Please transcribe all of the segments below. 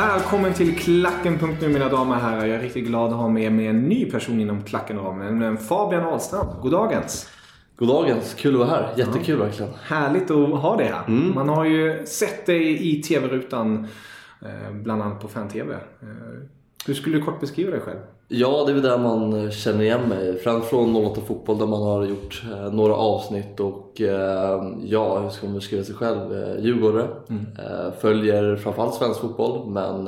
Välkommen till Klacken.nu mina damer och herrar. Jag är riktigt glad att ha med mig en ny person inom Klacken-ramen, nämligen Fabian Ahlstrand. Goddagens! Goddagens, kul att vara här. Jättekul verkligen. Härligt att ha dig här. Man har ju sett dig i tv-rutan, eh, bland annat på Fan-TV. Eh, Hur skulle du kort beskriva dig själv? Ja, det är väl där man eh, känner igen mig. Främst från 08 Fotboll där man har gjort eh, några avsnitt och eh, ja, hur ska man beskriva sig själv? Eh, Djurgårdare. Eh, följer framförallt svensk fotboll men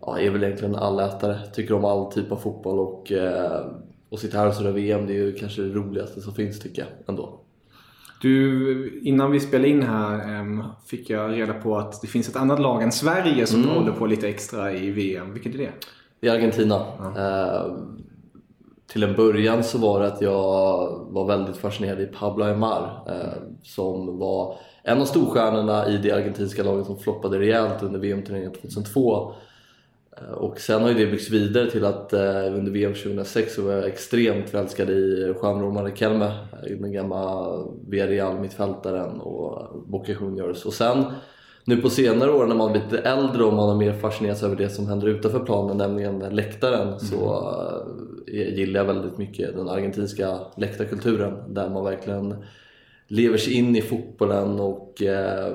ja, är väl egentligen allätare. Tycker om all typ av fotboll och, och sitta här och surra VM det är ju kanske det roligaste som finns tycker jag ändå. Du, innan vi spelade in här em, fick jag reda på att det finns ett annat lag än Sverige som håller på lite extra i VM. Vilket är det? I Argentina. Eh, till en början så var det att jag var väldigt fascinerad i Pablo Aymar eh, som var en av storstjärnorna i det argentinska laget som floppade rejält under VM-turneringen 2002. Eh, Och sen har ju det byggts vidare till att under VM 2006 så var jag extremt förälskad i Juan Román Riquelme, den gamla Villarreal-mittfältaren och Boca Juniors. Och sen nu på senare år när man blir lite äldre och man har mer fascinerats över det som händer utanför planen, nämligen läktaren, så eh, gillar jag väldigt mycket den argentinska läktarkulturen där man verkligen lever sig in i fotbollen och eh,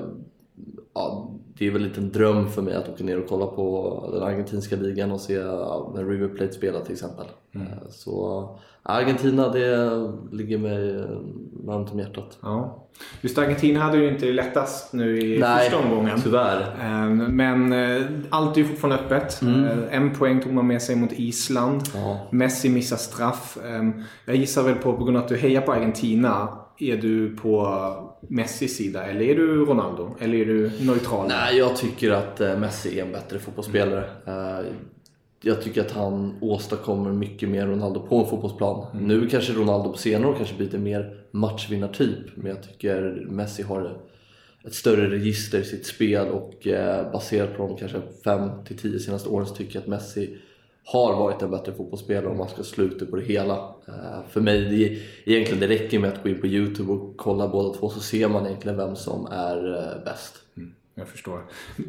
ja, det är väl lite en dröm för mig att åka ner och kolla på den argentinska ligan och se när River Plate spelar till exempel. Mm. Eh, Så Argentina, det ligger mig varmt om hjärtat. Ja. Just Argentina hade ju inte det lättast nu i första omgången. tyvärr. Ehm, Men eh, allt är ju fortfarande öppet. Eh, En poäng tog man med sig mot Island. Ja. Messi missar straff. Ehm, Jag gissar väl på, på grund av att du hejar på Argentina, är du på Messis sida? Eller är du Ronaldo? Eller är du neutral? Nej, jag tycker att eh, Messi är en bättre fotbollsspelare. Eh, Jag tycker att han åstadkommer mycket mer Ronaldo på en fotbollsplan. Nu kanske Ronaldo på senare år kanske blir mer matchvinnartyp, men jag tycker Messi har ett större register i sitt spel och eh, baserat på de kanske 5-10 senaste åren så tycker jag att Messi har varit en bättre fotbollsspelare om man ska sluta på det hela. Eh, för mig, det, egentligen det räcker med att gå in på Youtube och kolla båda två så ser man egentligen vem som är eh, bäst. Jag förstår.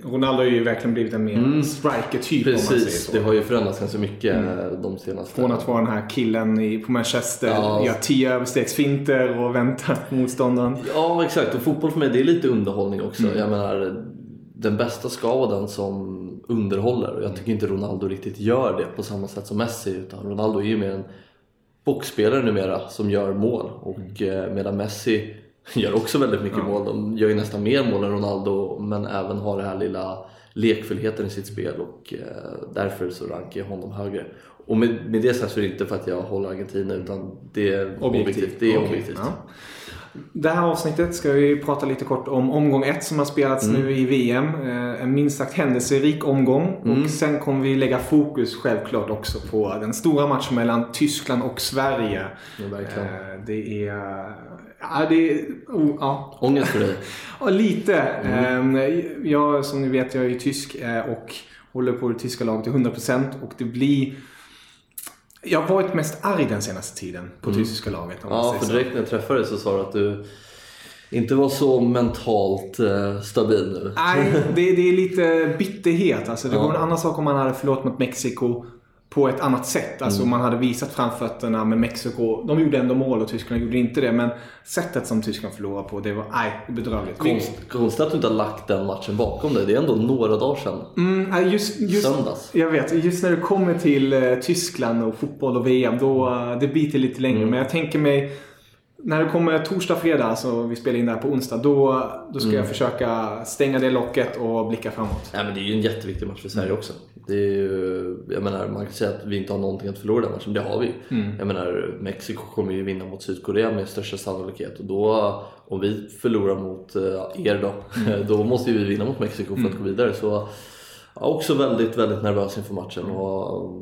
Ronaldo har ju verkligen blivit en mer striker-typ om man säger Mm. Precis, så. det har ju förändrats ganska mycket eh, de senaste... Från att vara den här killen i, på Manchester, Ja. gör tio överstegsfinter och väntar på motståndaren. Ja, exakt. Och fotboll för mig, det är lite underhållning också. Mm. Jag menar, den bästa ska vara den som underhåller. Och jag tycker inte Ronaldo riktigt gör det på samma sätt som Messi. Utan Ronaldo är ju mer en boxspelare numera som gör mål. Och eh, medan Messi gör också väldigt mycket mål. De gör ju nästan mer mål än Ronaldo, men även har den här lilla lekfullheten i sitt spel och eh, därför så rankar jag honom högre. Och med, med det sagt så är det inte för att jag håller Argentina utan det är objektivt. Det är objektivt. ja. Det här avsnittet ska vi prata lite kort om omgång ett som har spelats Mm. nu i VM. Eh, En minst sagt händelserik omgång. Mm. Och sen kommer vi lägga fokus självklart också på den stora matchen mellan Tyskland och Sverige. Ja. Eh, Det är... Ja, det är... Oh, ja. Ångest för dig? Ja, lite. Mm. Eh, Jag, som ni vet, jag är tysk och håller på det tyska laget till 100% och det blir Jag har varit mest arg den senaste tiden på tyska laget. Ja, för direkt när jag träffade dig så sa du att du inte var så mentalt eh, stabil nu. Nej, det, det är lite bitterhet. Alltså, det vore en annan sak om man hade förlorat mot Mexiko på ett annat sätt. Alltså Mm. man hade visat framfötterna med Mexiko. De gjorde ändå mål och Tyskland gjorde inte det. Men sättet som Tyskland förlorade på, det var nej, bedrövligt. Konst, konstigt att du inte har lagt den matchen bakom dig. Det är ändå några dagar sedan. Mm, just, just, Söndags. Jag vet, just när det kommer till eh, Tyskland och fotboll och VM, då eh, det biter lite längre. Mm. Men jag tänker mig, när det kommer torsdag, fredag, alltså vi spelar in där på onsdag, då, då ska Mm. jag försöka stänga det locket och blicka framåt. Nej, men det är ju en jätteviktig match för Sverige också. Det är ju, jag menar, man kan säga att vi inte har någonting att förlora den matchen, det har vi ju. Jag menar, Mexiko kommer ju vinna mot Sydkorea med största sannolikhet och då, om vi förlorar mot eh, er då, då måste ju vi vinna mot Mexiko för att gå vidare. Så jag är också väldigt, väldigt nervös inför matchen och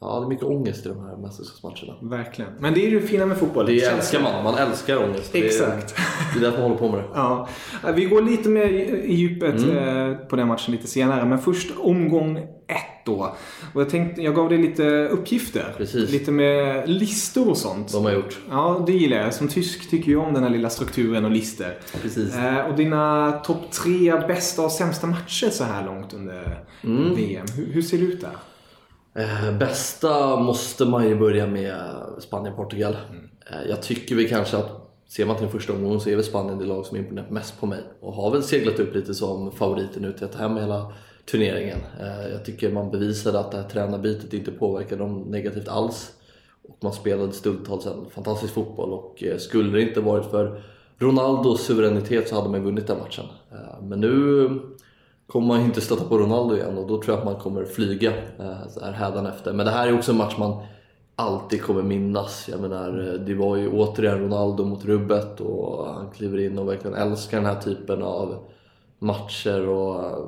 ja, det är mycket ångest i de här mästerskapsmatcherna. Verkligen. Men det är ju det fina med fotboll. Det älskar man, man älskar ångest. Det är- Exakt. Det är därför man håller på med det. Ja, vi går lite mer i djupet Mm. eh, på den matchen lite senare. Men först omgång ett då. Och jag, tänkte, jag gav dig lite uppgifter. Precis. Lite med listor och sånt. De har gjort. Ja, det gillar jag. Som tysk tycker jag om den här lilla strukturen och listor. Precis. Eh, och dina topp tre bästa och sämsta matcher så här långt under Mm. VM. Hur, hur ser det ut där? Eh, bästa måste man ju börja med Spanien-Portugal. Eh, jag tycker vi kanske att Ser man till första omgången så är väl Spanien det lag som imponerat mest på mig och har väl seglat upp lite som favoriten ut till att ta hem hela turneringen. Eh, Jag tycker man bevisade att det här tränarbytet inte påverkade dem negativt alls. Och man spelade stundtals en fantastisk fotboll och eh, skulle det inte varit för Ronaldos suveränitet så hade man vunnit den matchen. Eh, Men nu kommer man ju inte stöta på Ronaldo igen och då tror jag att man kommer flyga eh, så här hädanefter. Men det här är också en match man alltid kommer minnas. Jag menar, eh, det var ju återigen Ronaldo mot rubbet och han kliver in och verkligen älskar den här typen av matcher och eh,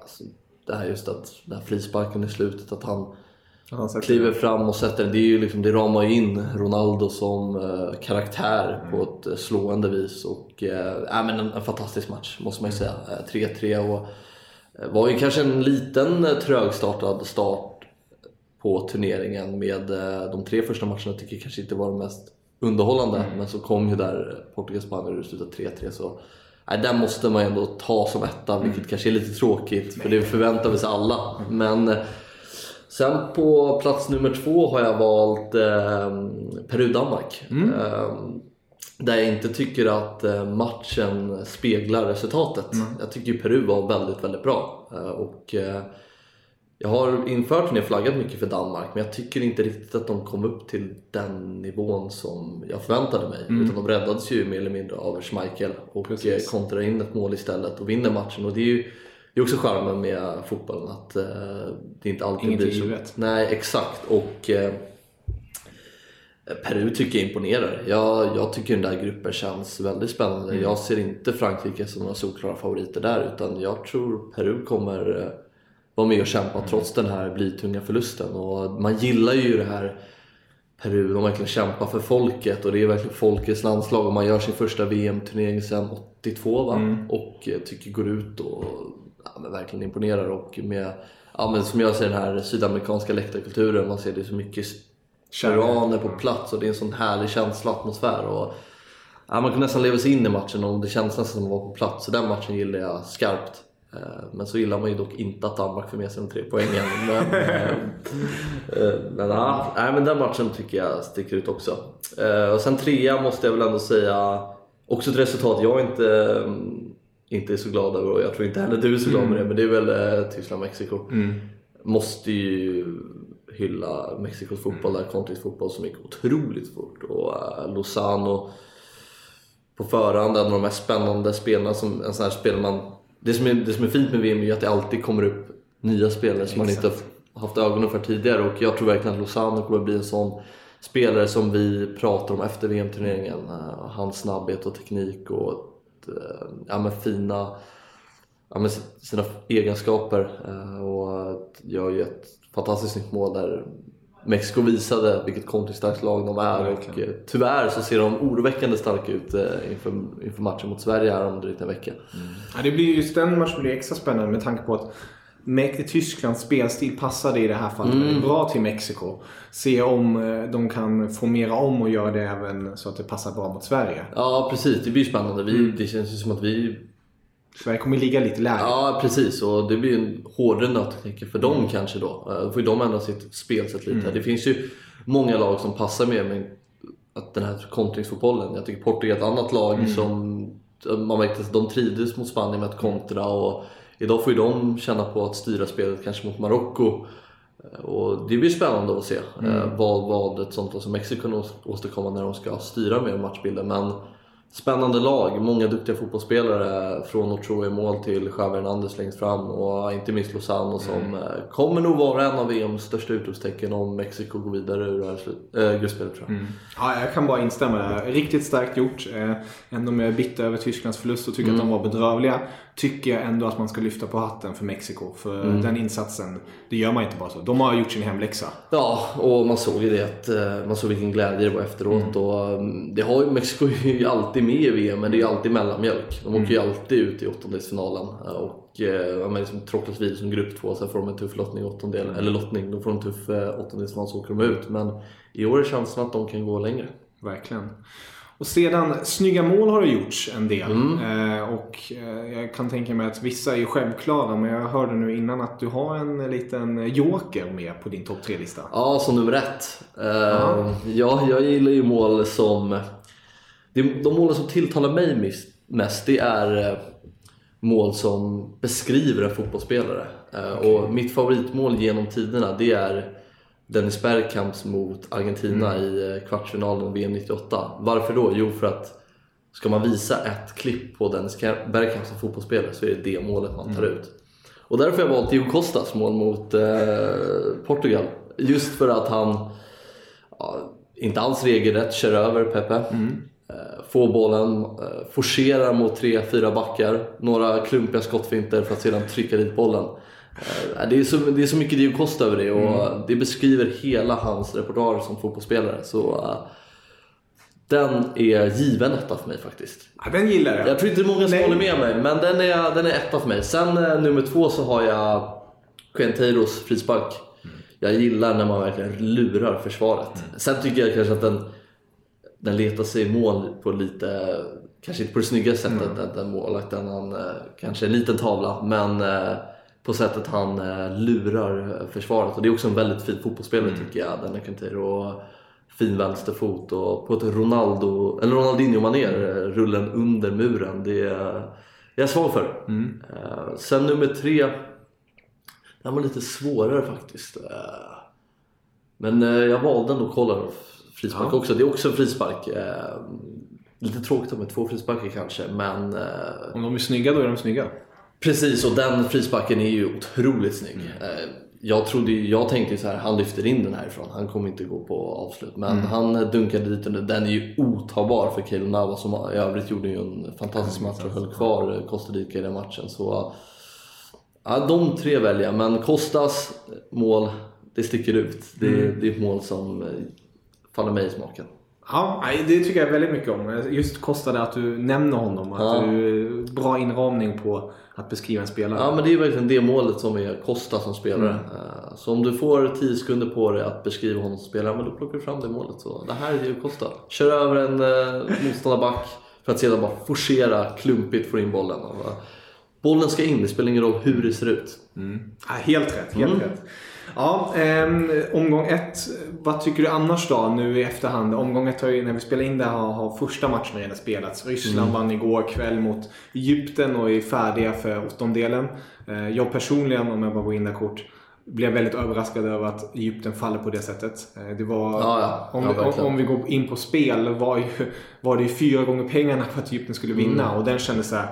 alltså, det här just att den här frisparken i slutet, att han han kliver fram och sätter den. Det, är ju liksom, det ramar ju in Ronaldo som eh, karaktär på ett eh, slående vis. Och, eh, men en, en fantastisk match måste man ju säga. Eh, 3-3 och eh, var ju kanske en liten eh, trögstartad start på turneringen med eh, de tre första matcherna tycker jag kanske inte var de mest underhållande. Men så kom ju där eh, Portugal-Spanien och det slutade 3-3. Så nej, den måste man ju ändå ta som etta, vilket kanske är lite tråkigt för det förväntar vi sig alla. Men eh, Sen på plats nummer två har jag valt eh, Peru-Danmark. Eh, där jag inte tycker att eh, matchen speglar resultatet. Jag tycker Peru var väldigt, väldigt bra. Eh, och eh, jag har inför turneringen flaggat mycket för Danmark men jag tycker inte riktigt att de kom upp till den nivån som jag förväntade mig. Utan de räddades ju mer eller mindre av Schmeichel och eh, Precis. kontrade in ett mål istället och vinner matchen. Och det är ju det är också charmen med fotbollen att eh, det inte alltid Inget blir så. givet. Nej, exakt. Och eh, Peru tycker jag imponerar. Jag, jag tycker den där gruppen känns väldigt spännande. Mm. Jag ser inte Frankrike som några solklara favoriter där utan jag tror Peru kommer eh, vara med och kämpa Mm. trots den här blytunga förlusten. Och man gillar ju det här Peru, de verkligen kämpar för folket och det är verkligen folkets landslag och man gör sin första VM-turnering sedan 82 va? Mm. och tycker går ut och ja, men verkligen imponerar och med, ja, men som jag ser den här sydamerikanska läktarkulturen, man ser det så mycket peruaner på plats och det är en sån härlig känsla och atmosfär och ja, man kan nästan leva sig in i matchen och det känns nästan som att vara på plats så den matchen gillar jag skarpt. Eh, Men så gillar man ju dock inte att Danmark får med sig de tre poängen. Men, eh, eh, men, ja, nej, men den matchen tycker jag sticker ut också. Och sen trea måste jag väl ändå säga, också ett resultat jag inte, mm, inte är så glad över och jag tror inte heller du är så glad med det, men det är väl eh, Tyskland-Mexiko. Måste ju hylla Mexikos fotboll där, kontringsfotboll som gick otroligt fort. Och eh, Lozano på förhand en av de mest spännande spelarna som en sån här spelare man... Det som, är, det som är fint med VM är att det alltid kommer upp nya spelare som man inte haft ögonen för tidigare. Och jag tror verkligen att Lozano kommer bli en sån spelare som vi pratar om efter VM-turneringen. Eh, Hans snabbhet och teknik och ja, men fina ja, men sina egenskaper eh, och gör ju ett fantastiskt snyggt mål där Mexiko visade vilket kontringsstarkt lag de är och eh, tyvärr så ser de oroväckande starka ut eh, inför, inför matchen mot Sverige här om drygt en vecka. Ja, det blir just den matchen blir extra spännande med tanke på att Tysklands spelstil passade i det här fallet Mm. bra till Mexiko. Se om eh, de kan formera om och göra det även så att det passar bra mot Sverige. Ja precis, det blir spännande. Vi, Mm. Det känns ju som att vi... Sverige kommer ligga lite lägre. Ja precis, och det blir en hårdare nöt för dem kanske då. Eh, Då får ju de ändra sitt spelsätt lite. Det finns ju många lag som passar mer med att den här kontringsfotbollen. Jag tycker Portugal är ett annat lag som man märkte att de trivdes mot Spanien med att kontra och idag får ju de känna på att styra spelet kanske mot Marocko. Eh, Och det blir spännande att se eh, vad, vad ett sånt som Mexiko kan ås- åstadkomma när de ska styra mer matchbilden. Men spännande lag, många duktiga fotbollsspelare från Ochoa i mål till Xavi Hernandez längst fram och inte minst Lozano som eh, kommer nog vara en av VMs största utropstecken om Mexiko går vidare ur det äh, gruppspelet tror jag. Ja, jag kan bara instämma. Riktigt starkt gjort. Eh, ändå med bitter över Tysklands förlust och tycker att de var bedrövliga. Tycker jag ändå att man ska lyfta på hatten för Mexiko. För den insatsen, det gör man inte bara så. De har gjort sin hemläxa. Ja, och man såg ju det att eh, man såg vilken glädje det var efteråt. Och, mm, det har ju, Mexiko är ju alltid med i VM, men det är ju alltid mellanmjölk. De åker ju alltid ut i åttondelsfinalen. Och eh, ja, men liksom tråcklas vidare som grupp två, sen får de en tuff lottning i åttondel. Eller lottning, då får de en tuff eh, åttondelsfinal så åker de ut. Men i år är chansen att de kan gå längre. Verkligen. Och sedan, snygga mål har det gjorts en del. Eh, och eh, jag kan tänka mig att vissa är självklara. Men jag hörde nu innan att du har en liten joker med på din topp 3-lista. Ja, som nummer ett. Eh, ja, jag gillar ju mål som... De, målen som tilltalar mig mest, det är mål som beskriver en fotbollsspelare. Eh, Och mitt favoritmål genom tiderna, det är Dennis Bergkamps mot Argentina i eh, kvartsfinalen VM 98. Varför då? Jo, för att ska man visa ett klipp på Dennis Bergkamp som fotbollsspelare så är det det målet man tar ut. Och därför har jag valt Diego Costas mål mot eh, Portugal. Just för att han, ja, inte alls regelrätt, kör över Pepe. Eh, får bollen, eh, forcerar mot tre, fyra backar. Några klumpiga skottfinter för att sedan trycka dit bollen. Eh, det, är så, det är så mycket Diego Costa över det och det beskriver hela hans repertoar som fotbollsspelare. Så eh, den är given etta för mig faktiskt. Ja, den gillar jag. Jag tror inte det är många som Nej. håller med mig, men den är, den är etta för mig. Sen eh, nummer två så har jag Quenteiros frispark. Jag gillar när man verkligen lurar försvaret. Sen tycker jag kanske att den, den letar sig i mål på lite, kanske inte på det snygga sättet, att den målvakten, han kanske en liten tavla, men på sättet han eh, lurar eh, försvaret. Och det är också en väldigt fin fotbollsspelare tycker jag, denna Quinteiro. Fin vänsterfot och på ett Ronaldo, eller Ronaldinho-manér, eh, rullen under muren. Det är jag svag för. Eh, sen nummer tre, den var lite svårare faktiskt. Men jag valde ändå Kolarov frispark också. Det är också en frispark. Lite tråkigt med två frisparkar kanske, men Om de är snygga, då är de snygga. Precis, och den frisparken är ju otroligt snygg. Eh, Jag, trodde, jag tänkte så här, han lyfter in den härifrån. Han kommer inte gå på avslut. Men han dunkade dit den. Den är ju otagbar för Keylor Navas som i övrigt gjorde ju en fantastisk match och höll kvar Costa Rica i den matchen. Så ja, de tre väljer. Men Kostas mål, det sticker ut. Det, det är ett mål som eh, faller mig i smaken. Ja, det tycker jag väldigt mycket om. Just kostade att du nämner honom. Att Ja. du bra inramning på att beskriva en spelare. Ja men det är verkligen det målet som är Costa som spelare. Eh, Så om du får 10 sekunder på dig att beskriva honom som spelare, men då plockar du fram det målet. Så det här är Diego Costa. Kör över en eh, motståndarback för att sedan bara forcera, klumpigt få in bollen. Bara- bollen ska in, det spelar ingen roll hur det ser ut. Ja, helt rätt, helt rätt. Ja, ehm, omgång ett. Vad tycker du annars då nu i efterhand? Omgång ett har ju, när vi spelar in det här, har första matchen redan spelats. Ryssland vann igår kväll mot Egypten och är färdiga för åttondelen. Eh, jag personligen, om jag bara går in där kort, blev väldigt överraskad över att Egypten faller på det sättet. Eh, Det var, Ja, ja. om, Ja, vi- om, om vi går in på spel var, ju, var det ju fyra gånger pengarna för att Egypten skulle vinna och den kändes så här.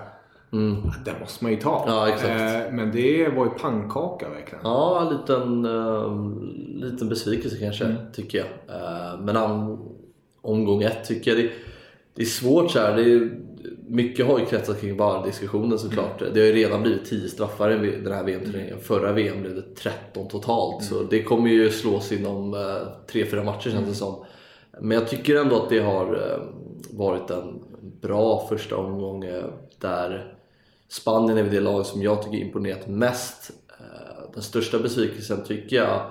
Ja, Den måste man ju ta. Mm. Ja. Eh, Men det var ju pannkaka verkligen. Ja, en liten, eh, liten besvikelse kanske, tycker jag. Eh, men an, omgång ett tycker jag det, det är svårt så här. Det är, mycket har ju kretsat kring VAR-diskussionen såklart. Det har ju redan blivit 10 straffar i den här VM-turneringen. Förra VM blev det 13 totalt. Så det kommer ju slås inom eh, 3-4 matcher känns det som. Men jag tycker ändå att det har eh, varit en bra första omgång eh, där Spanien är väl det lag som jag tycker imponerat mest. Eh, den största besvikelsen tycker jag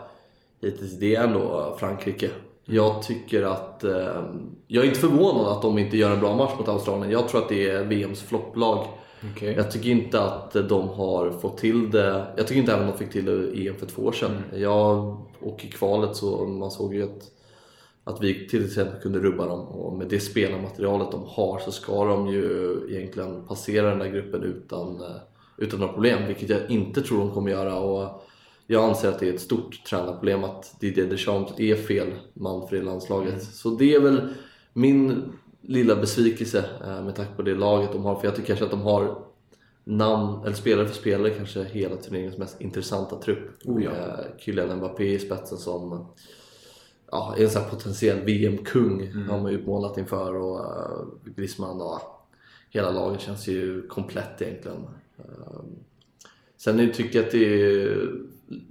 hittills det är ändå Frankrike. Jag tycker att... Eh, jag är inte förvånad att de inte gör en bra match mot Australien. Jag tror att det är VMs flopplag. Okay. Jag tycker inte att de har fått till det. Jag tycker inte även de fick till det i EM för två år sedan. Mm. Jag, och i kvalet så man såg ju att, att vi till exempel kunde rubba dem. Och med det spelarmaterialet de har så ska de ju egentligen passera den där gruppen utan, eh, utan några problem. Vilket jag inte tror de kommer göra. Och jag anser att det är ett stort tränarproblem att Didier Deschamps är fel man för det landslaget. Mm. Så det är väl min lilla besvikelse eh, med tanke på det laget de har. För jag tycker kanske att de har namn, eller spelare för spelare kanske hela turneringens mest intressanta trupp. Oh, ja. Kylian Mbappé i spetsen som ja, en sån potentiell VM-kung mm. har man ju utmålat inför och uh, Griezmann och hela laget känns ju komplett egentligen. Uh, sen tycker jag att det är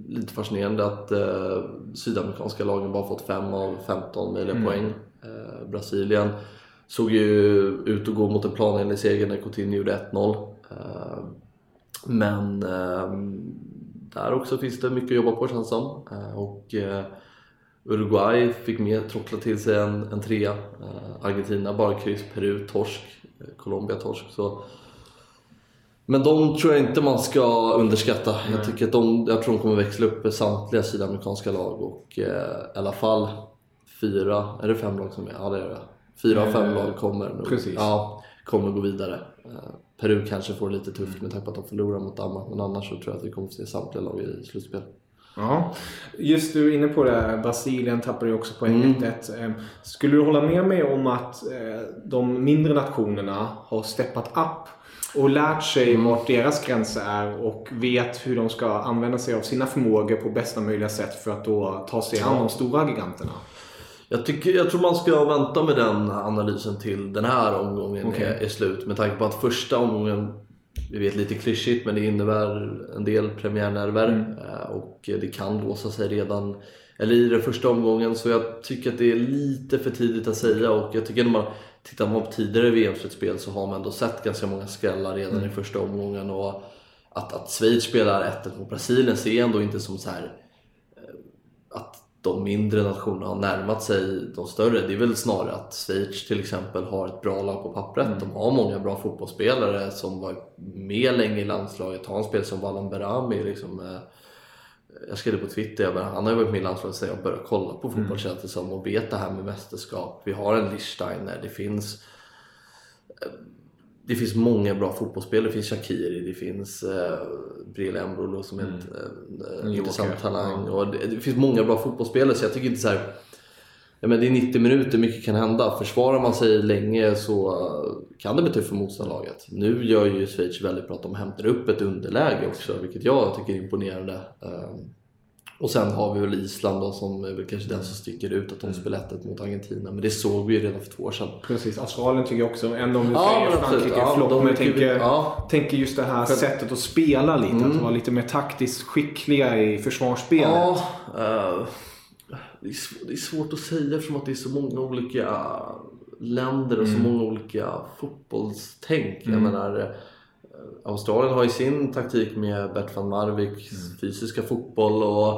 lite fascinerande att uh, sydamerikanska lagen bara fått 5 av 15 möjliga mm. poäng. Uh, Brasilien såg ju ut att gå mot en planenlig seger när Coutinho gjorde 1-0. Uh, men där också finns det mycket att jobba på känns det som. Och Uruguay fick med trockla till sig en, en trea. Argentina bara kryss, Peru torsk, Colombia torsk. Så men de tror jag inte man ska underskatta. Jag, tycker att de, jag tror de kommer växla upp samtliga sydamerikanska lag och eh, i alla fall fyra, är det fem lag som är? Ja det är det. Fyra av fem lag kommer nog, Precis. Ja, kommer gå vidare. Eh, Peru kanske får det lite tufft med tanke på att de förlorar mot Danmark men annars så tror jag att vi kommer få se samtliga lag i slutspel. Ja, just du är inne på det. Brasilien tappade ju också poäng mm. 1 ehm, Skulle du hålla med mig om att eh, de mindre nationerna har steppat upp och lärt sig mm. vart deras gränser är och vet hur de ska använda sig av sina förmågor på bästa möjliga sätt för att då ta sig an de stora giganterna. Jag, tycker, jag tror man ska vänta med den analysen till den här omgången okay. är, är, slut. Med tanke på att första omgången, vi vet lite klyschigt, men det innebär en del premiärnerver mm. Eh, och det kan låsa sig redan eller i den första omgången. Så jag tycker att det är lite för tidigt att säga och jag tycker att man tittar man på tidigare VM-slutspel så har man ändå sett ganska många skrällar redan mm. i första omgången. Och att, att Schweiz spelar 1 mot Brasilien ser ändå inte som så här eh, att de mindre nationerna har närmat sig de större. Det är väl snarare att Schweiz till exempel har ett bra lag på pappret. Mm. De har många bra fotbollsspelare som var med länge i landslaget. Har en spelare som Valan Berami liksom, eh, jag skrev det på Twitter, jag bara, han har ju varit med i landslaget sedan jag började kolla på fotboll mm. känns det som och vet det här med mästerskap. Vi har en Lichsteiner, det finns eh, det finns många bra fotbollsspelare. Det finns Shakiri, det finns eh, Bril Embolo som är mm. en eh, intressant talang. Och det, det, finns många bra fotbollsspelare så jag tycker inte så här, ja, men Det är 90 minuter, mycket kan hända. Försvarar man sig länge så kan det bli tufft för motståndarlaget. Nu gör ju Schweiz väldigt bra att de hämtar upp ett underläge också, vilket jag tycker är imponerande. Uh, och sen har vi väl Island då, som är väl kanske den som sticker ut, att de mm. spelar 1 mot Argentina. Men det såg vi ju redan för två år sedan. Precis, Australien tycker jag också, ändå om du ja, säger Frankrike ja, flopp, men jag tänker, ja. tänker just det här för... sättet att spela lite. Mm. Att vara lite mer taktiskt skickliga i försvarsspelet. Ja, uh, det, är det är svårt att säga eftersom att det är så många olika länder och mm. så många olika fotbollstänk. Mm. Jag menar, Australien har ju sin taktik med Bert van Marwijk, mm. fysiska fotboll och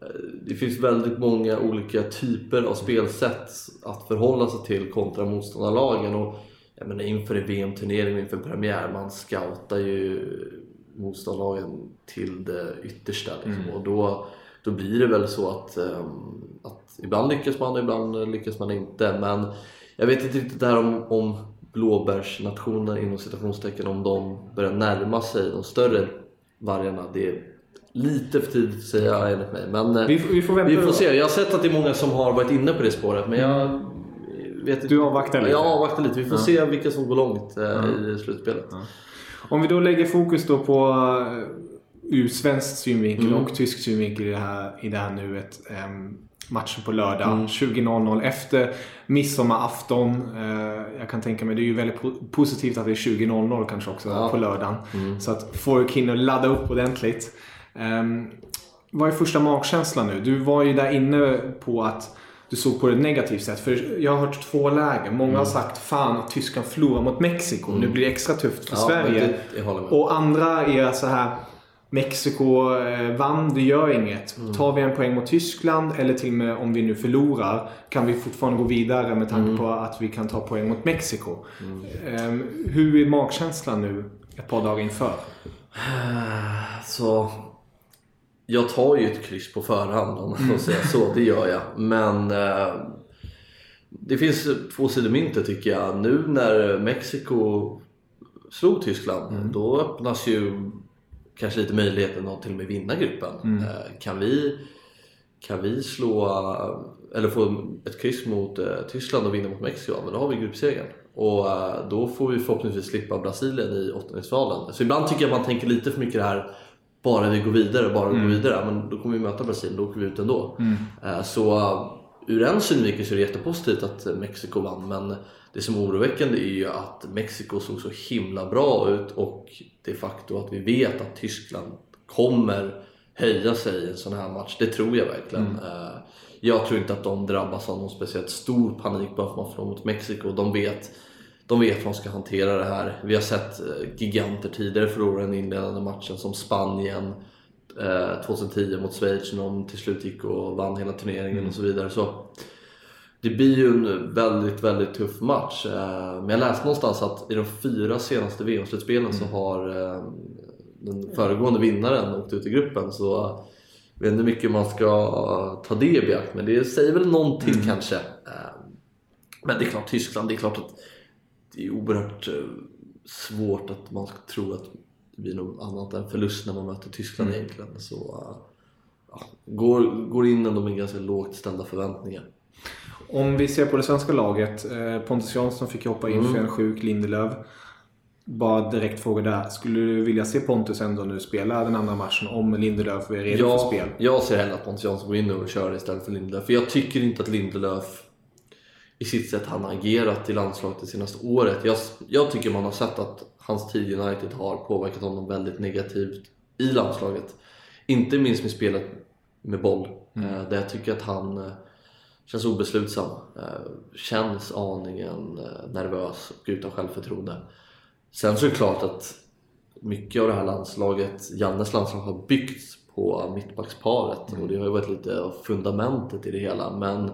eh, det finns väldigt många olika typer av spelsätt att förhålla sig till kontra motståndarlagen. Och jag menar, inför en VM-turnering, inför en premiär, man scoutar ju motståndarlagen till det yttersta. Liksom. Mm. Och då, då blir det väl så att, um, att ibland lyckas man och ibland lyckas man inte. Men jag vet inte riktigt det här om, om blåbärsnationerna inom citationstecken om de börjar närma sig de större vargarna. Det är lite för tidigt att säga enligt mig. Men eh, vi, vi, får, vi får se. Jag har sett att det är många som har varit inne på det spåret men jag vet. Du avvaktar lite? Jag avvaktar lite. Vi får ja. se vilka som går långt ja. i slutspelet. Ja. Om vi då lägger fokus då på eh, ur svensk synvinkel mm. och tysk synvinkel i det här, i det här nuet. Um, matchen på lördag mm. 20.00 efter midsommarafton. Eh, jag kan tänka mig, det är ju väldigt positivt att det är 20.00 kanske också ja. på lördagen. Mm. Så att folk hinner ladda upp ordentligt. Um, vad är första magkänslan nu? Du var ju där inne på att du såg på det negativt sätt. För jag har hört två läger. Många mm. har sagt fan att Tyskland förlorar mot Mexiko. Mm. Nu blir det extra tufft för ja, Sverige. Det, och andra är så här Mexiko eh, vann, det gör inget. Mm. Tar vi en poäng mot Tyskland eller till och med om vi nu förlorar kan vi fortfarande gå vidare med tanke Mm. på att vi kan ta poäng mot Mexiko. Eh, hur är magkänslan nu ett par dagar inför? Så jag tar ju ett kryss på förhand om man får säga så, det gör jag. Men eh, det finns två sidor myntet tycker jag. Nu när Mexiko slog Tyskland, då öppnas ju kanske lite möjligheten att till och med vinna gruppen. Eh, kan, vi, kan vi slå, eller få ett kryss mot eh, Tyskland och vinna mot Mexiko, men då har vi gruppsegern. Och eh, då får vi förhoppningsvis slippa Brasilien i åttondelsfinalen. Så ibland tycker jag man tänker lite för mycket det här bara vi går vidare, bara vi går vidare. Men då kommer vi möta Brasilien, då åker vi ut ändå. Eh, Så ur en synvinkel så är det jättepositivt att Mexiko vann. Men det som är oroväckande är ju att Mexiko såg så himla bra ut och de facto att vi vet att Tyskland kommer höja sig i en sån här match. Det tror jag verkligen. Eh, Jag tror inte att de drabbas av någon speciellt stor panik bara för att man förlorar mot Mexiko. De vet de vet hur de ska hantera det här. Vi har sett eh, giganter tidigare förlora den inledande matchen som Spanien eh, 2010 mot Schweiz när de till slut gick och vann hela turneringen och så vidare. Så det blir ju en väldigt, väldigt tuff match. Eh, Men jag läste någonstans att i de fyra senaste VM-slutspelen så har eh, den föregående vinnaren åkt ut i gruppen. Så jag vet inte hur mycket man ska ta det i beakt, men det säger väl någonting kanske. Eh, Men det är klart, Tyskland, det är klart att det är oerhört svårt att man ska tro att det blir något annat än förlust när man möter Tyskland egentligen. Så ja, går, går in ändå med ganska lågt ställda förväntningar. Om vi ser på det svenska laget. eh, Pontus Jansson fick ju hoppa in för en sjuk Lindelöf. Bara direkt fråga där. Skulle du vilja se Pontus ändå nu spela den andra matchen om Lindelöf är redo för Jag, spel? jag ser hellre att Pontus Jansson går in och kör istället för Lindelöf. För jag tycker inte att Lindelöf i sitt sätt han har agerat i landslaget det senaste året. Jag, jag tycker man har sett att hans tid i United har påverkat honom väldigt negativt i landslaget. Inte minst med spelet med boll. Eh, där jag tycker att han eh, känns obeslutsam. Eh, känns aningen eh, nervös och utan självförtroende. Sen så är det klart att mycket av det här landslaget, Jannes landslag, har byggts på mittbacksparet och det har ju varit lite av fundamentet i det hela. Men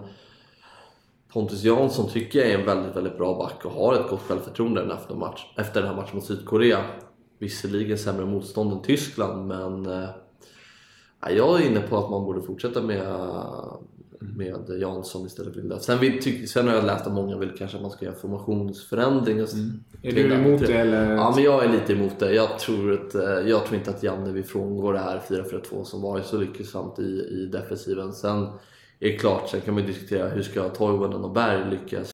Pontus Jansson tycker jag är en väldigt, väldigt bra back och har ett gott självförtroende efter, match, efter den här matchen mot Sydkorea. Visserligen sämre motstånd än Tyskland, men eh, ja, jag är inne på att man borde fortsätta med, med Jansson istället för Lindelöf. Sen, tyck, sen har jag läst att många vill kanske att man ska göra formationsförändring. och s- Är du emot det eller? Ja, men jag är lite emot det. Jag tror, att, eh, jag tror inte att Janne vill frångå det här 4-4-2 som varit så lyckosamt i, i defensiven. Sen är det klart, sen kan man diskutera hur ska Toivonen och Berg lyckas.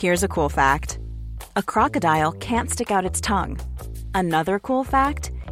Here's a cool fact a crocodile can't stick out its tongue. Another cool fact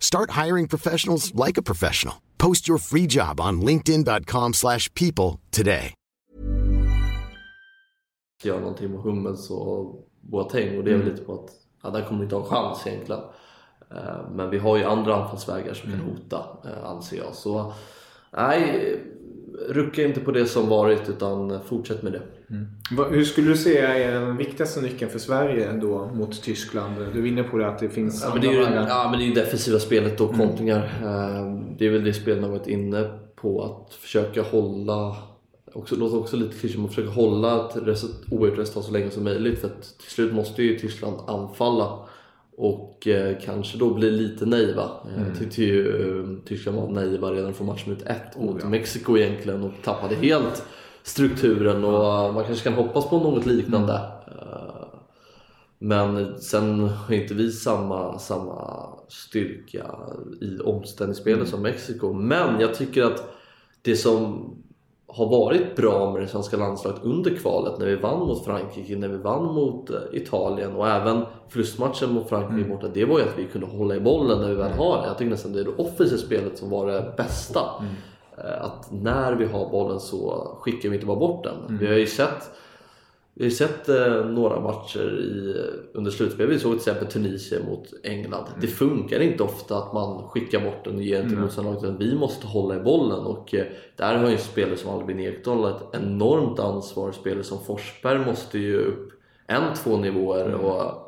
Start hiring professionals like a professional. Post your free job on linkedin.com/people slash people today. göra någonting med Hummels och Boateng och det är väl lite på att ja, där kommer vi inte ha en chans egentligen. Eh, Men vi har ju andra anfallsvägar som kan hota, eh, anser jag. Så nej, rucka inte på det som varit utan fortsätt med det. Va- Hur skulle du säga är den viktigaste nyckeln för Sverige då mot Tyskland? Du är inne på det att det finns Ja, men det är ju ja, men det är ju defensiva spelet och kontringar. Eh, Det är väl det spelarna har varit inne på att försöka hålla Också, låter också lite klyschigt, men försöka hålla ett oavgjort resultat så länge som möjligt för att till slut måste ju Tyskland anfalla och eh, kanske då bli lite naiva. Mm. Jag tyckte ju eh, Tyskland var naiva redan från matchminut ett mot Oh, ja. Mexiko egentligen och tappade helt strukturen och man kanske kan hoppas på något liknande. Eh, Men sen har inte vi samma, samma styrka i omställningsspelet som Mexiko. Men jag tycker att det som har varit bra med det svenska landslaget under kvalet när vi vann mot Frankrike, när vi vann mot eh, Italien och även förlustmatchen mot Frankrike borta. Det var ju att vi kunde hålla i bollen när vi väl har det. Jag tycker nästan det är det offensiva spelet som var det bästa. Eh, Att när vi har bollen så skickar vi inte bara bort den. Vi har ju sett vi har sett eh, några matcher i, under slutspelet. Vi såg till exempel Tunisien mot England. Det funkar inte ofta att man skickar bort den och ger den till motståndarlaget. utan Vi måste hålla i bollen och eh, där har ju spelare som Albin Ekdal ett enormt ansvar. Spelare som Forsberg måste ju upp en, två nivåer. Och, och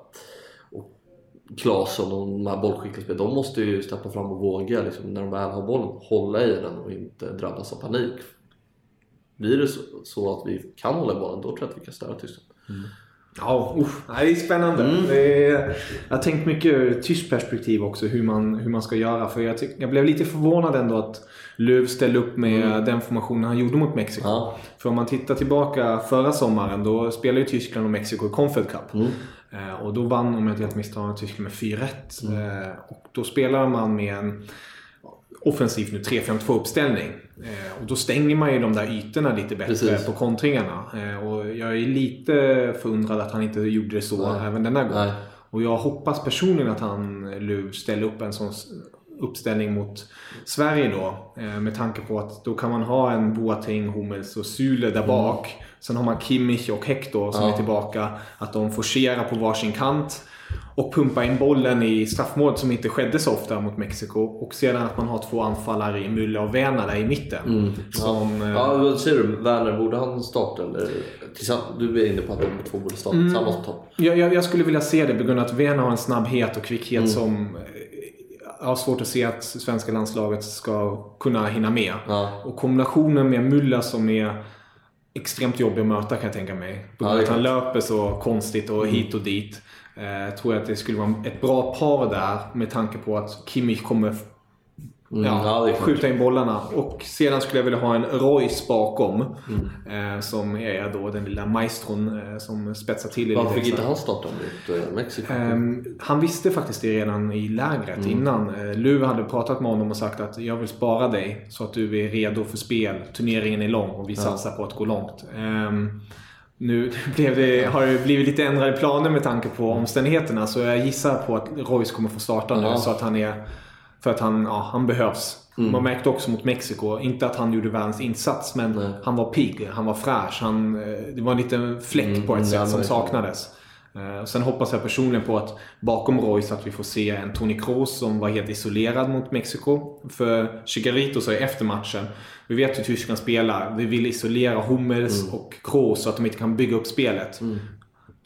Claesson och de här bollskickliga spelarna, de måste ju steppa fram och våga liksom, när de väl har bollen hålla i den och inte drabbas av panik. Blir det så, så att vi kan hålla i bollen, då tror jag att vi kan störa Tyskland. Ja, usch. Nej, det är spännande. Det är, jag har tänkt mycket ur tyskt perspektiv också hur man, hur man ska göra. För jag, tyck, jag blev lite förvånad ändå att Löw ställde upp med den formationen han gjorde mot Mexiko. Ja. För om man tittar tillbaka förra sommaren då spelade ju Tyskland och Mexiko i Confed Cup. Eh, och då vann, om jag inte helt misstar mig, Tyskland med 4-1. Eh, och då spelade man med en offensiv nu 3-5-2 uppställning. Eh, och då stänger man ju de där ytorna lite bättre Precis. på kontringarna. Eh, och jag är lite förundrad att han inte gjorde det så Nej. även denna gång. Nej. Och jag hoppas personligen att han, ställer upp en sån uppställning mot Sverige då. Eh, med tanke på att då kan man ha en Boateng, Hummels och Süle där bak. Sen har man Kimmich och Hector som Ja. är tillbaka. Att de forcerar på varsin kant. Och pumpa in bollen i straffmålet som inte skedde så ofta mot Mexiko. Och sedan att man har två anfallare i Müller och Werner där i mitten. Som, eh, Ja, vad säger du? Werner, borde han starta eller? Du är inne på att de två borde starta tillsammans på topp. Jag, jag, jag skulle vilja se det på grund av att Werner har en snabbhet och kvickhet Mm. som eh, jag har svårt att se att svenska landslaget ska kunna hinna med. Ja. Och kombinationen med Müller som är extremt jobbig att möta kan jag tänka mig. På grund av att han löper så konstigt och hit och dit. Eh, tror jag att det skulle vara ett bra par där med tanke på att Kimmich kommer Mm, ja, ja, skjuta in bollarna. Och sedan skulle jag vilja ha en Royce bakom. Mm. Eh, som är då den lilla maestron eh, som spetsar till Varför fick inte han starta mot eh, Mexiko? Ehm, han visste faktiskt det redan i lägret Mm. innan. Uh, Löw hade pratat med honom och sagt att jag vill spara dig så att du är redo för spel. Turneringen är lång och vi satsar på att gå långt. Ehm, nu det, har det blivit lite ändrade planer med tanke på omständigheterna så jag gissar på att Royce kommer få starta nu Ja. så att han är för att han, ja, han behövs. Mm. Man märkte också mot Mexiko, inte att han gjorde världens insats, men Nej. han var pigg, han var fräsch. Han, eh, det var en liten fläck på ett Mm, sätt som saknades. Eh, och Sen hoppas jag personligen på att bakom Royce att vi får se en Toni Kroos som var helt isolerad mot Mexiko. För Chigarito sa ju efter matchen, vi vet hur Tyskland spelar, vi vill isolera Hummels Mm. och Kroos så att de inte kan bygga upp spelet.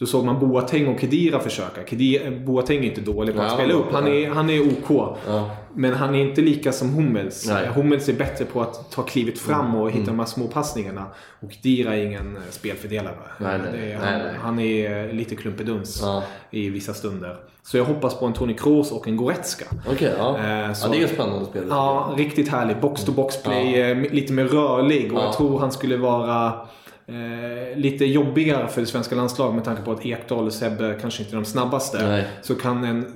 Då såg man Boateng och Kedira försöka. Kedira, Boateng är inte dålig på att Ja, spela upp. Han är, han är OK. Ja. Men han är inte lika som Hummels. Nej. Hummels är bättre på att ta klivet fram och hitta de här små passningarna. Och Dira är ingen eh, spelfördelare. Nej, nej, är, han, han är eh, lite klumpeduns Ja. i vissa stunder. Så jag hoppas på en Toni Kroos och en Goretzka. Ja. Eh, så- ja. Det är spännande spelare. Ja, riktigt härlig. Box-to-box-play, eh, lite mer rörlig. Och Ja. jag tror han skulle vara eh, lite jobbigare för det svenska landslaget med tanke på att Ekdal och Sebbe kanske inte är de snabbaste. Nej. Så kan en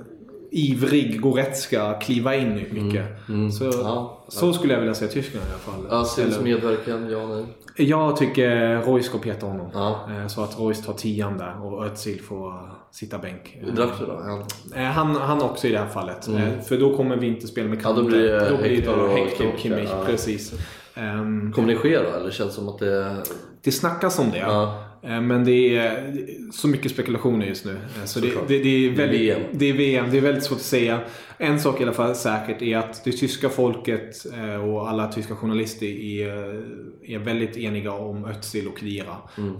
ivrig Goretzka kliva in mycket. Så, Mm. Ja. så skulle jag vilja se Tyskland i alla fall. Eller- medverkan, ja nej. Jag tycker Royce ska peta honom. Ja. Eh, Så att Royce tar tian där och Özil får sitta bänk. Du då? Ja. Eh, Han, han också i det här fallet. Eh, För då kommer vi inte spela med Mm. Ja, då kanter. blir det Hector och och Kimmich, ja. Precis. Ehm, Kommer det ske då? Eller känns det som att det... det snackas om det. Ja. Eh, Men det är så mycket spekulationer just nu. Eh, Så det, det, det, är Det är väldigt, VM. det är VM. Det är väldigt svårt att säga. En sak i alla fall säkert är att det tyska folket eh, och alla tyska journalister är, är väldigt eniga om Özil och Khedira. Mm.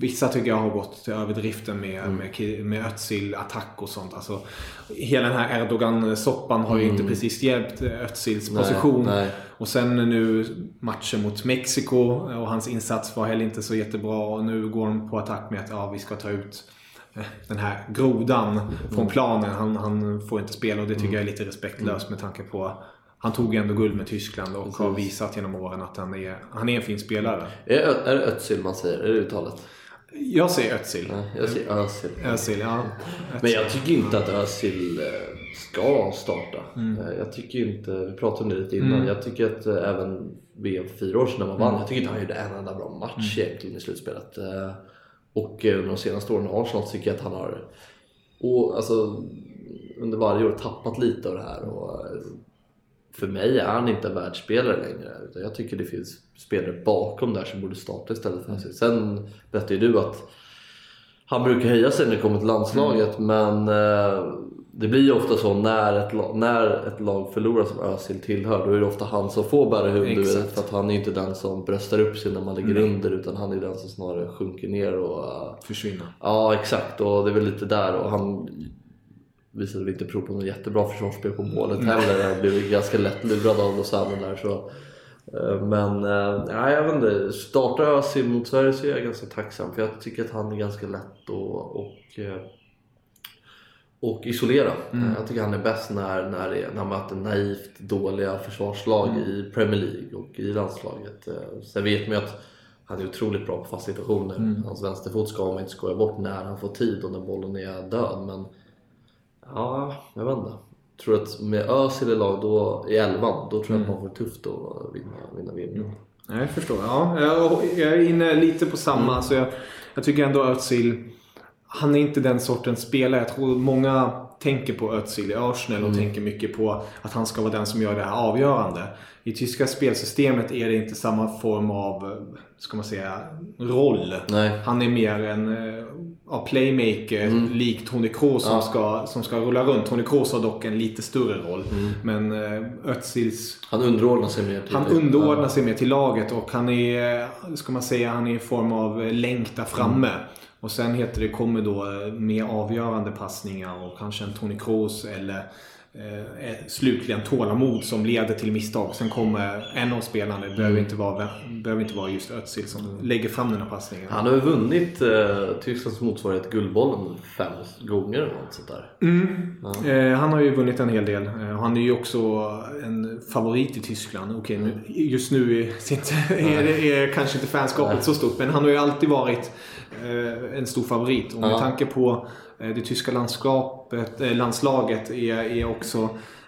Vissa tycker jag har gått till överdriften med, Mm. med, med Özil, attack och sånt. Alltså, hela den här Erdogan-soppan har ju inte precis hjälpt Özils Mm. Position. nej. Och sen nu matchen mot Mexiko och hans insats var heller inte så jättebra. Och nu går de på attack med att ja, vi ska ta ut eh, den här grodan från planen. Han, han får inte spela och det tycker jag är lite respektlöst med tanke på han tog ändå guld med Tyskland och har visat genom åren att han är, han är en fin spelare. Är, är det Özil man säger? Är det uttalet? Jag säger Özil. Nej, jag säger Özil. Özil, ja. Men jag tycker inte att Özil eh, ska starta. Mm. Eh, Jag tycker inte, vi pratade om det lite innan, jag tycker att eh, även VM för fyra år sedan när man vann, Mm. jag tycker inte han gjorde en enda bra match egentligen i slutspelet. Och under de senaste åren i Arsenal tycker jag att han har och, alltså, under varje år tappat lite av det här. Och, för mig är han inte en världsspelare längre. Utan jag tycker det finns spelare bakom där som borde starta istället för Özil. Sen berättade ju du att han brukar höja sig när det kommer till landslaget men eh, det blir ju ofta så när ett, lag, när ett lag förlorar som Özil tillhör då är det ofta han som får bära huvudet för att han är inte den som bröstar upp sig när man ligger under utan han är den som snarare sjunker ner och eh, Försvinna. Ja exakt och det är väl lite där och han visade väl inte prov på något jättebra försvarsspel på målet heller. Han blev ganska lätt lurad av Lozano där så. Eh, Men eh, nej, jag vet inte. Startar Özil mot Sverige så är jag ganska tacksam för jag tycker att han är ganska lätt och, och, eh, och isolera. Eh, Jag tycker han är bäst när, när, det, när han möter naivt dåliga försvarslag i Premier League och i landslaget. Sen vet man ju att han är otroligt bra på fasta situationer. Hans vänsterfot ska man inte skoja bort när han får tid och när bollen är död. Men ja, jag vet inte. Tror att med Özil i lag då, i elvan, då tror jag att man får tufft att vinna, vinna VM. Ja, jag förstår. Ja, jag, jag är inne lite på samma. Alltså jag, jag tycker ändå Özil, han är inte den sortens spelare. Jag tror många tänker på Özil i Arsenal och tänker mycket på att han ska vara den som gör det här avgörande. I tyska spelsystemet är det inte samma form av, eh, ska man säga, roll. Nej. Han är mer en eh, ja, playmaker, lik Toni Kroos som, ska, som ska rulla runt. Toni Kroos har dock en lite större roll. Men eh, Özils Han underordnar sig mer till han underordnar sig mer till laget och han är, ska man säga, han är i form av länk där framme. Och sen heter det, kommer då eh, mer avgörande passningar och kanske en Toni Kroos eller eh, slutligen tålamod som leder till misstag. Sen kommer en av spelarna, det behöver inte vara, behöver inte vara just Özil som lägger fram den här passningen. Han har ju vunnit eh, Tysklands motsvarighet Guldbollen fem gånger eller något sånt där. Eh, han har ju vunnit en hel del. Eh, han är ju också en favorit i Tyskland. Okej, nu, just nu är, sitt- är, är kanske inte fanskapet så stort. Men han har ju alltid varit eh, en stor favorit. Och med Ja. tanke på eh, det tyska landskapet, eh, landslaget är, är också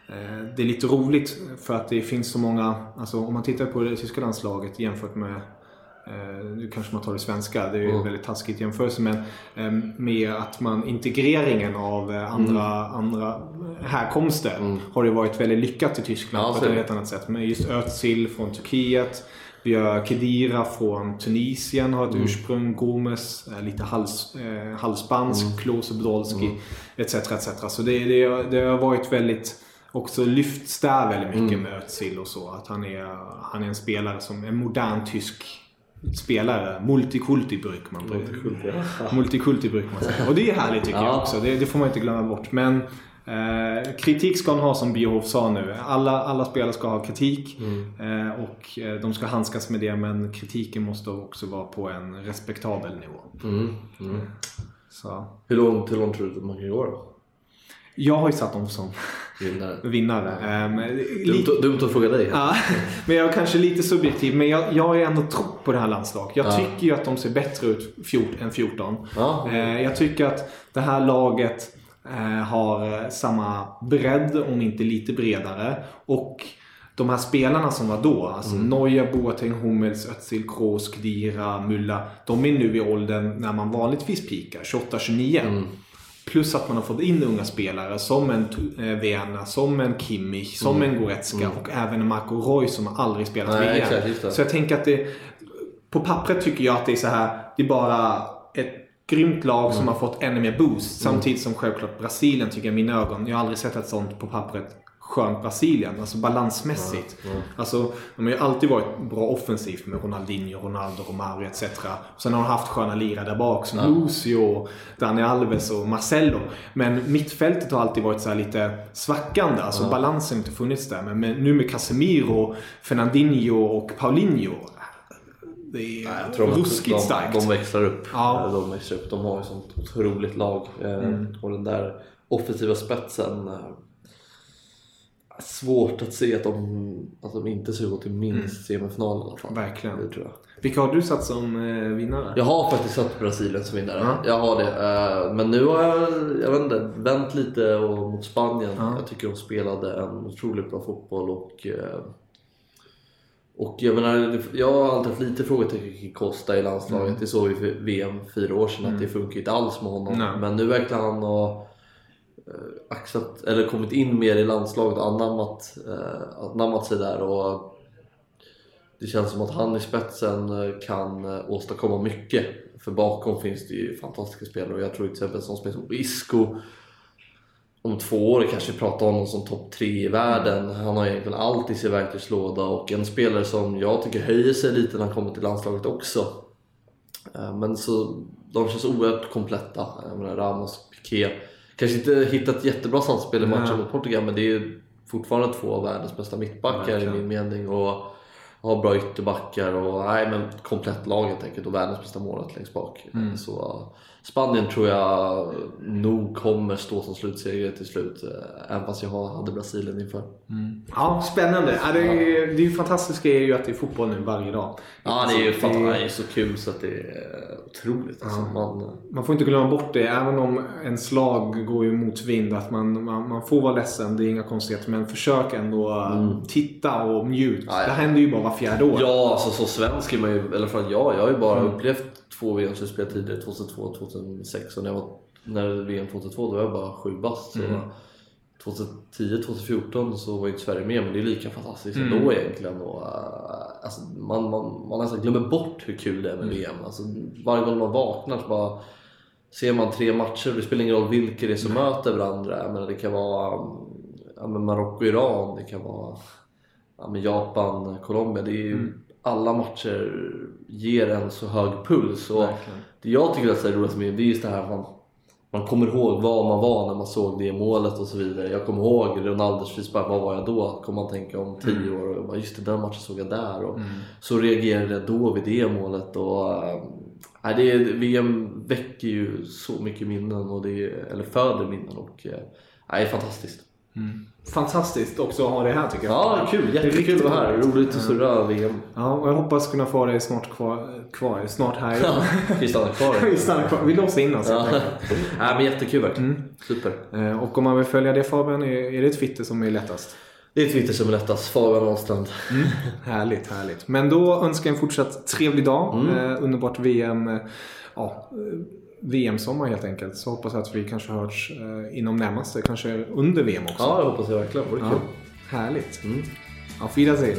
eh, det är lite roligt för att det finns så många, alltså om man tittar på det tyska landslaget jämfört med Eh, nu kanske man tar det svenska, det är ju Mm. väldigt taskigt jämförelse men eh, med att man integreringen av eh, andra, Mm. andra härkomster har ju varit väldigt lyckat i Tyskland Ja, på ett det. helt annat sätt. Men just Özil från Turkiet, vi har Kedira från Tunisien har ett Mm. ursprung, Gomes, eh, lite hals, eh, halvspansk, Mm. Klose Podolski etc. etc. Så det, det, det har varit väldigt också lyfts där väldigt mycket Mm. med Özil och så. Att han är, han är en spelare som en modern tysk spelare. Multikulti brukar man Multikulti brukar man säga. Och det är härligt tycker jag Ja. också. Det, det får man inte glömma bort. Men eh, kritik ska han ha som Biohoff sa nu. Alla, alla spelare ska ha kritik. Mm. Eh, och eh, de ska handskas med det. Men kritiken måste också vara på en respektabel nivå. Mm. Mm. Så. Hur, långt, hur långt tror du att man kan gå då? Jag har ju satt dem som Vinnare? vinnare. Men Dumt, att fråga dig. Ja, men jag är kanske lite subjektiv. Men jag, jag har ändå trott på det här landslaget. Jag Ja. tycker ju att de ser bättre ut fjort, än 14. Ja. Eh, jag tycker att det här laget har eh, samma bredd, om inte lite bredare. Och de här spelarna som var då, alltså Neuer, Boateng, Hummels, Özil, Kroos, Khedira, Müller. De är nu i åldern när man vanligtvis pikar, 28-29. Plus att man har fått in unga spelare som en eh, Werner, som en Kimmich, som en Goretzka och även en Marco Reus som aldrig spelat VM. Så jag tänker att det... på pappret tycker jag att det är så här. Det är bara ett grymt lag som har fått ännu mer boost. Samtidigt som självklart Brasilien tycker jag i mina ögon. Jag har aldrig sett ett sånt på pappret skönt Brasilien. Alltså balansmässigt. Alltså, de har ju alltid varit bra offensivt med Ronaldinho, Ronaldo, Romario etc. Sen har de haft sköna lirare där bak som Lucio, Dani Alves och Marcelo. Men mittfältet har alltid varit så här lite svackande. Alltså balansen har inte funnits där. Men nu med Casemiro, Fernandinho och Paulinho. Det är Jag ruskigt de, starkt. de växlar upp. Ja. Mm. De växlar upp. De har ju sånt otroligt lag. Eh, Och den där offensiva spetsen. Eh, svårt att se att de, att de inte ska gå till minst. Mm. Verkligen. Det tror jag. Vilka har du satt som eh, vinnare? Jag har faktiskt satt Brasilien som vinnare. Ja. Jag har det. Eh, Men nu har jag, jag vet inte, vänt lite och- mot Spanien. Ja. Jag tycker de spelade en otroligt bra fotboll och eh, och jag menar, jag har alltid haft lite frågetecken kring Costa i landslaget. Mm. Det såg vi för VM fyra år sedan att det funkar inte alls med honom. Nej. Men nu verkar han ha eh, axlat, eller kommit in mer i landslaget och anammat, eh, anammat sig där. Och det känns som att han i spetsen eh, kan eh, åstadkomma mycket. För bakom finns det ju fantastiska spelare och jag tror till exempel en sån spelare som Isco om två år kanske vi pratar om honom som topp tre i världen. Han har egentligen allt i sin verktygslåda och en spelare som jag tycker höjer sig lite när han kommer till landslaget också. Eh, Men så, de känns oerhört kompletta. Jag menar Ramos, Piqué. Kanske inte hittat jättebra samspel i matchen mot Portugal men det är ju fortfarande två av världens bästa mittbackar i min mening. Och har bra ytterbackar och nej, men komplett lag helt enkelt och världens bästa målet längst bak. Mm. Så Spanien tror jag nog kommer stå som slutsegrare till slut. eh, Även fast jag har- hade Brasilien inför. Ja, spännande. Ja, det, är, det är ju fantastiska är ju att det är fotboll nu varje dag. Ja, det är ju fan, det är så kul så att det är otroligt. Alltså, man, Man får inte glömma bort det. Även om ens lag går ju mot vind. Att man, man, man får vara ledsen. Det är inga konstigheter. Men försök ändå uh, titta och njut. Ja, ja. Det händer ju bara var fjärde år. Ja, alltså så svensk är man ju, i alla fall jag. Jag har ju bara upplevt två VM-slutspel tidigare, 2002 och 2006. Och när, jag var, när VM 2002 då var jag bara sju bast. Så 2010-2014 så var ju inte Sverige med, men det är lika fantastiskt ändå egentligen. Och, uh, alltså, man, man, man nästan glömmer bort hur kul det är med VM. Alltså, varje gång man vaknar så bara ser man tre matcher, det spelar ingen roll vilka det är som möter varandra. Menar, det kan vara ja, men Marocko-Iran, det kan vara ja, men Japan, Colombia. Det är ju, Alla matcher ger en så hög puls. Och det jag tycker är så roligt med det är just det här att man, man kommer ihåg var man var när man såg det målet och så vidare. Jag kommer ihåg Ronaldos frispark, vad var jag då? Kommer man tänka om tio år och bara, just det, den matchen såg jag där. Och Så reagerade jag då vid det målet. Och, äh, det VM väcker ju så mycket minnen, och det eller föder minnen. Och, äh, det är fantastiskt. Fantastiskt också att ha det här tycker jag. Ja, kul. Det är Jättekul riktigt att vara här. roligt. Att surra VM. Ja, och jag hoppas kunna få dig snart kvar. kvar snart här. Vi stannar kvar. Vi stannar kvar. Vi låser in oss. Ja. Nej, men jättekul verkligen. Super. Eh, Och om man vill följa det Fabian, är det Twitter som är lättast? Det är Twitter som är lättast. Fabian Ahlstrand. Härligt, härligt. Men då önskar jag en fortsatt trevlig dag. Eh, underbart VM. eh, Ja, VM-sommar helt enkelt. Så hoppas jag att vi kanske hörs eh, inom närmaste, kanske under VM också. Ja, det hoppas jag verkligen. Det vore Ja, kul. härligt. Auf Wiedersehen.